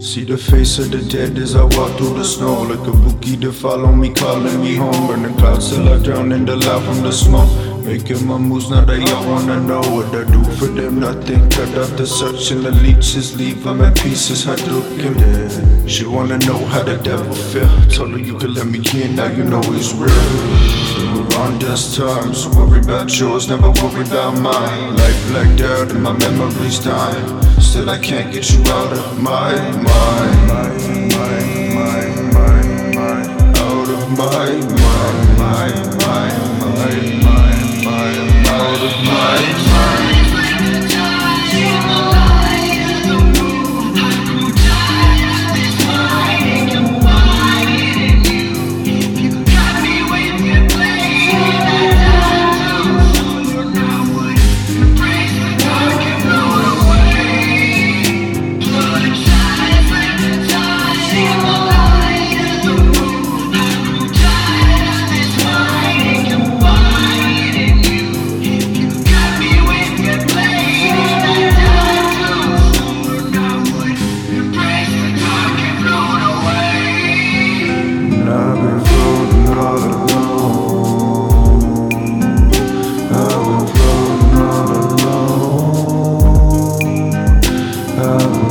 See the face of the dead as I walk through the snow Like a bookie to follow me, calling me home. Burn the clouds till I drown in the light from the smoke Making my moves now they all wanna know What I do for them, nothing Cut out the search and the leeches Leave them in pieces, I look dead She wanna know how the devil feel. Told her you could let me in, now you know it's real. We're on dust terms, worry about yours, never worry about mine. Life blacked out and my memories dying Still I can't get you out of my mind. Out of my mind Charlie.